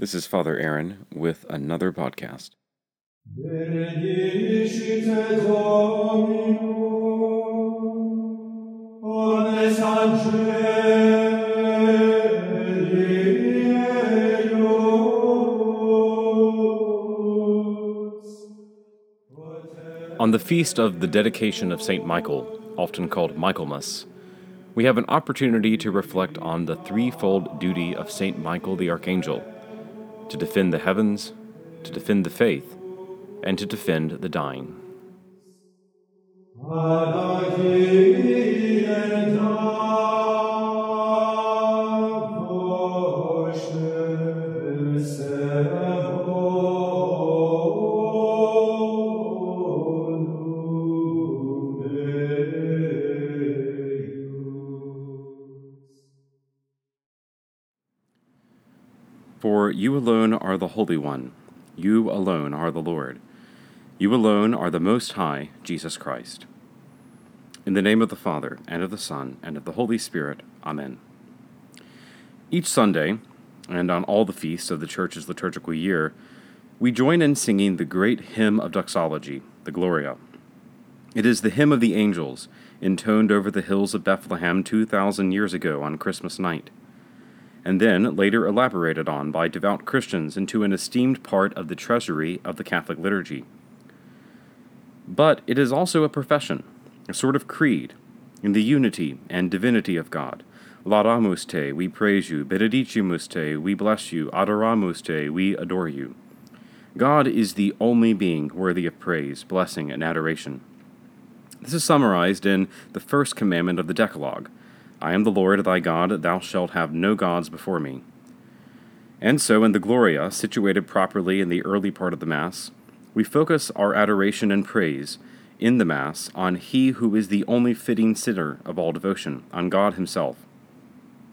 This is Father Aaron with another podcast. On the feast of the dedication of St. Michael, often called Michaelmas, we have an opportunity to reflect on the threefold duty of St. Michael the Archangel to defend the heavens, to defend the faith, and to defend the dying. For you alone are the Holy One, you alone are the Lord, you alone are the Most High, Jesus Christ. In the name of the Father, and of the Son, and of the Holy Spirit, Amen. Each Sunday, and on all the feasts of the Church's liturgical year, we join in singing the great hymn of doxology, the Gloria. It is the hymn of the angels, intoned over the hills of Bethlehem 2,000 years ago on Christmas night and then later elaborated on by devout Christians into an esteemed part of the treasury of the Catholic liturgy. But it is also a profession, a sort of creed, in the unity and divinity of God. Laudamus te, we praise you. Benedicimus te, we bless you. Adoramus te, we adore you. God is the only being worthy of praise, blessing, and adoration. This is summarized in the first commandment of the Decalogue I am the Lord thy God, thou shalt have no gods before me. And so, in the Gloria, situated properly in the early part of the Mass, we focus our adoration and praise in the Mass on He who is the only fitting sitter of all devotion, on God Himself.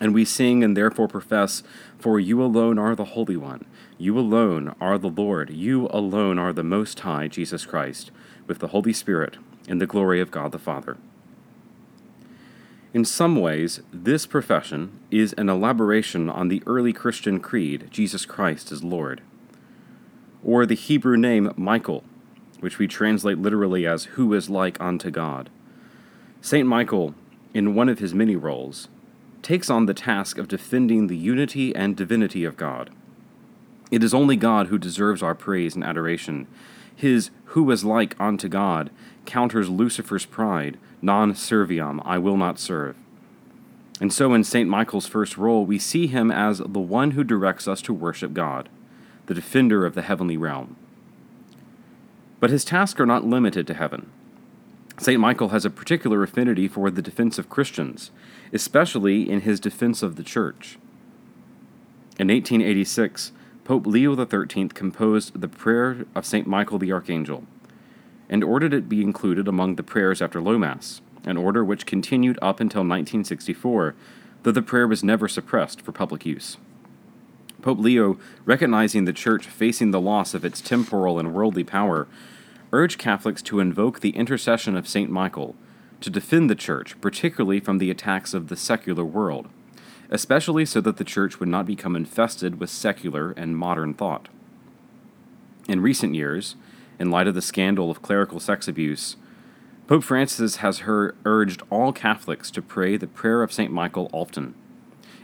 And we sing and therefore profess, For you alone are the Holy One, you alone are the Lord, you alone are the Most High, Jesus Christ, with the Holy Spirit, in the glory of God the Father. In some ways, this profession is an elaboration on the early Christian creed, Jesus Christ is Lord. Or the Hebrew name Michael, which we translate literally as who is like unto God. St. Michael, in one of his many roles, takes on the task of defending the unity and divinity of God. It is only God who deserves our praise and adoration. His who is like unto God counters Lucifer's pride, non serviam, I will not serve. And so in St. Michael's first role, we see him as the one who directs us to worship God, the defender of the heavenly realm. But his tasks are not limited to heaven. St. Michael has a particular affinity for the defense of Christians, especially in his defense of the Church. In 1886, Pope Leo XIII composed the Prayer of St. Michael the Archangel and ordered it be included among the prayers after Low Mass, an order which continued up until 1964, though the prayer was never suppressed for public use. Pope Leo, recognizing the Church facing the loss of its temporal and worldly power, urged Catholics to invoke the intercession of St. Michael to defend the Church, particularly from the attacks of the secular world, especially so that the Church would not become infested with secular and modern thought. In recent years, in light of the scandal of clerical sex abuse, Pope Francis has her urged all Catholics to pray the prayer of St. Michael often,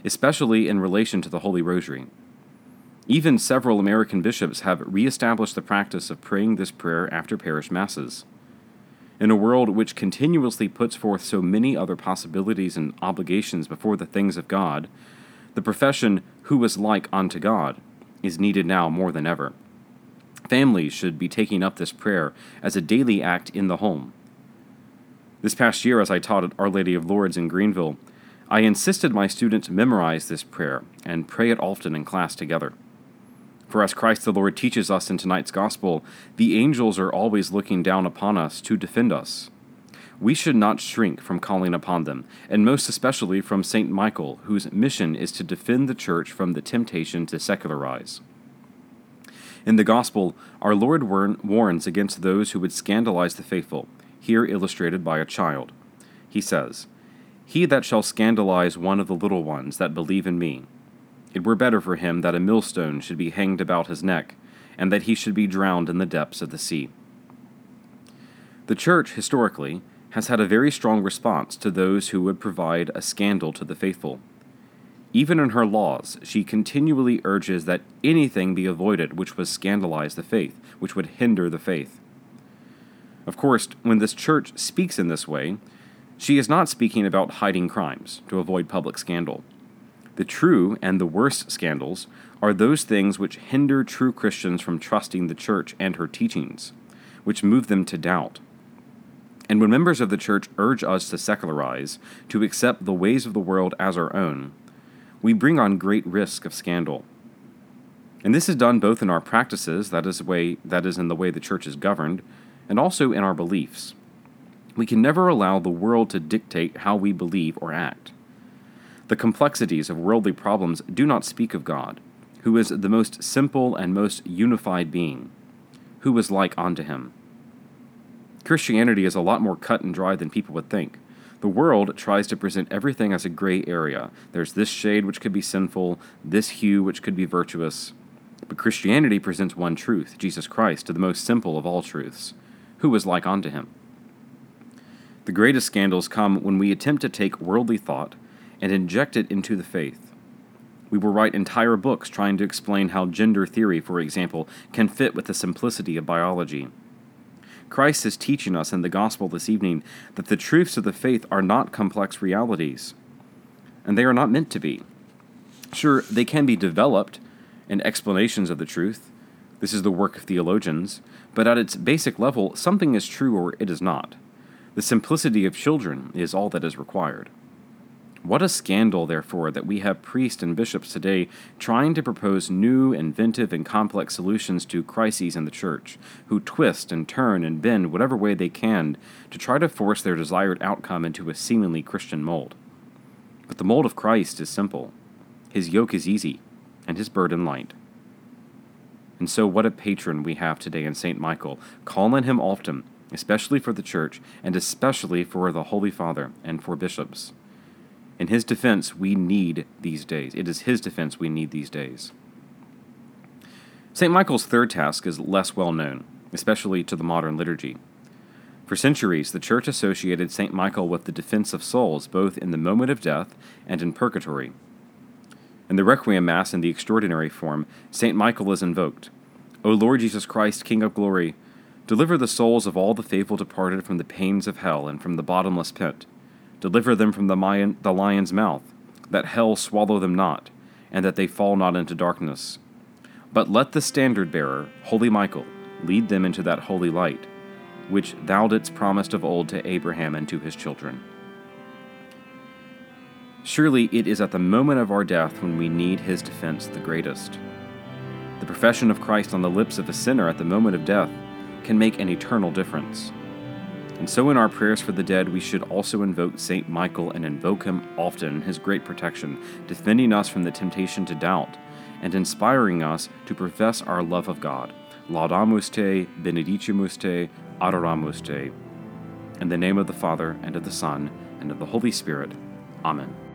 especially in relation to the Holy Rosary. Even several American bishops have reestablished the practice of praying this prayer after parish masses. In a world which continuously puts forth so many other possibilities and obligations before the things of God, the profession, who is like unto God, is needed now more than ever. Families should be taking up this prayer as a daily act in the home. This past year, as I taught at Our Lady of Lourdes in Greenville, I insisted my students memorize this prayer and pray it often in class together. For as Christ the Lord teaches us in tonight's Gospel, the angels are always looking down upon us to defend us. We should not shrink from calling upon them, and most especially from St. Michael, whose mission is to defend the Church from the temptation to secularize. In the Gospel, our Lord warns against those who would scandalize the faithful, here illustrated by a child. He says, He that shall scandalize one of the little ones that believe in me, It were better for him that a millstone should be hanged about his neck, and that he should be drowned in the depths of the sea. The Church, historically, has had a very strong response to those who would provide a scandal to the faithful. Even in her laws, she continually urges that anything be avoided which would scandalize the faith, which would hinder the faith. Of course, when this church speaks in this way, she is not speaking about hiding crimes to avoid public scandal. The true and the worst scandals are those things which hinder true Christians from trusting the church and her teachings, which move them to doubt, and when members of the church urge us to secularize, to accept the ways of the world as our own, we bring on great risk of scandal. And this is done both in our practices, that is, way, that is in the way the church is governed, and also in our beliefs. We can never allow the world to dictate how we believe or act. The complexities of worldly problems do not speak of God, who is the most simple and most unified being, who is like unto him. Christianity is a lot more cut and dry than people would think. The world tries to present everything as a gray area. There's this shade which could be sinful, this hue which could be virtuous. But Christianity presents one truth, Jesus Christ, to the most simple of all truths. Who is like unto him? The greatest scandals come when we attempt to take worldly thought and inject it into the faith. We will write entire books trying to explain how gender theory, for example, can fit with the simplicity of biology. Christ is teaching us in the gospel this evening that the truths of the faith are not complex realities, and they are not meant to be. Sure, they can be developed in explanations of the truth. This is the work of theologians, but at its basic level, something is true or it is not. The simplicity of children is all that is required. What a scandal, therefore, that we have priests and bishops today trying to propose new, inventive, and complex solutions to crises in the church, who twist and turn and bend whatever way they can to try to force their desired outcome into a seemingly Christian mold. But the mold of Christ is simple, his yoke is easy, and his burden light. And so, what a patron we have today in St. Michael. Call on him often, especially for the church, and especially for the Holy Father and for bishops. In his defense, we need these days. It is his defense we need these days. St. Michael's third task is less well known, especially to the modern liturgy. For centuries, the Church associated St. Michael with the defense of souls, both in the moment of death and in purgatory. In the Requiem Mass in the extraordinary form, St. Michael is invoked O Lord Jesus Christ, King of glory, deliver the souls of all the faithful departed from the pains of hell and from the bottomless pit Deliver them from the, the lion's mouth, that hell swallow them not, and that they fall not into darkness. But let the standard bearer, holy Michael, lead them into that holy light, which thou didst promise of old to Abraham and to his children. Surely it is at the moment of our death when we need his defense the greatest. The profession of Christ on the lips of a sinner at the moment of death can make an eternal difference. And so, in our prayers for the dead, we should also invoke Saint Michael and invoke him often his great protection, defending us from the temptation to doubt, and inspiring us to profess our love of God. Laudamus te, benedicimus te, adoramus te. In the name of the Father, and of the Son, and of the Holy Spirit. Amen.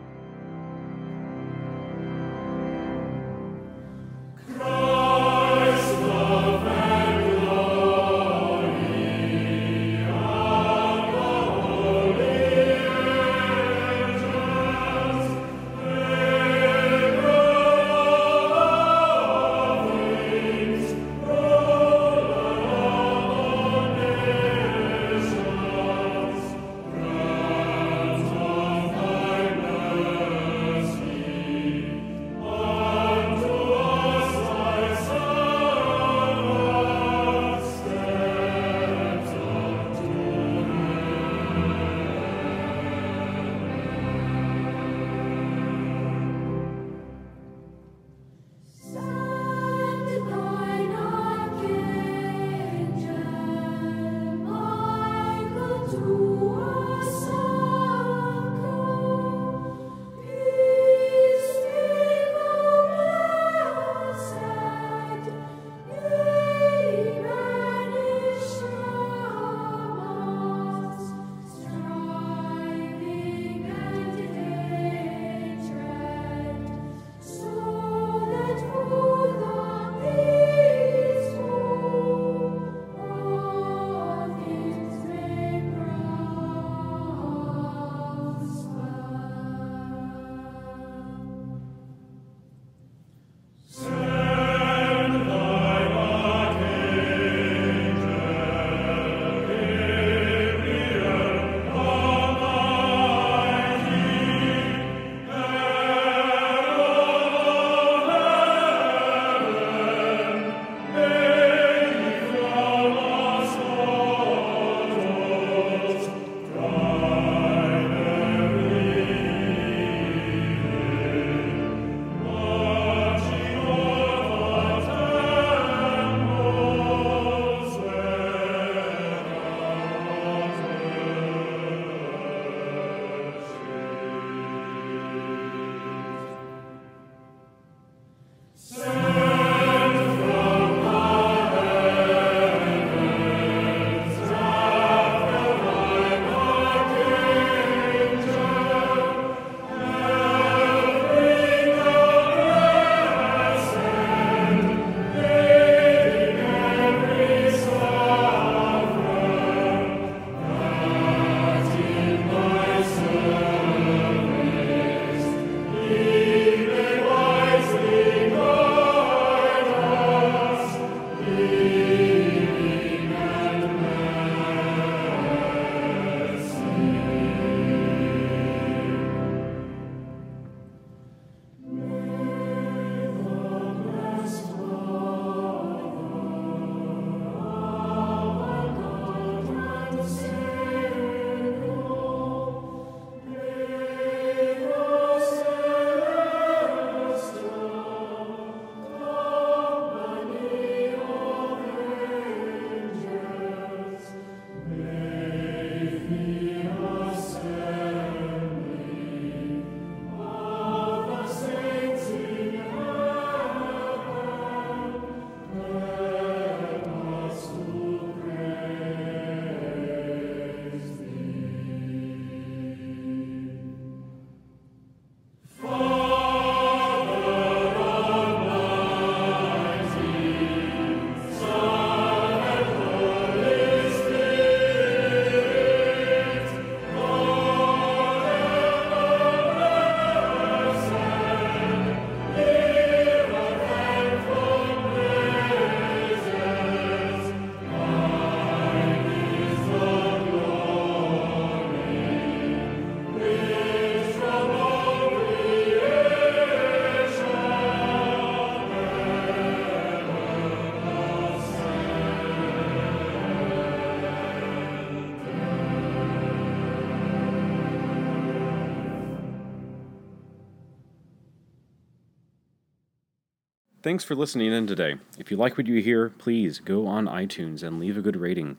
Thanks for listening in today. If you like what you hear, please go on iTunes and leave a good rating.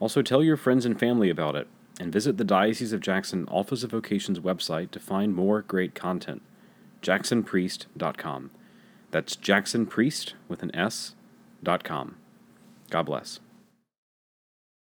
Also, tell your friends and family about it, and visit the Diocese of Jackson Office of Vocations website to find more great content. JacksonPriest.com. That's JacksonPriest with an S. dot com. God bless.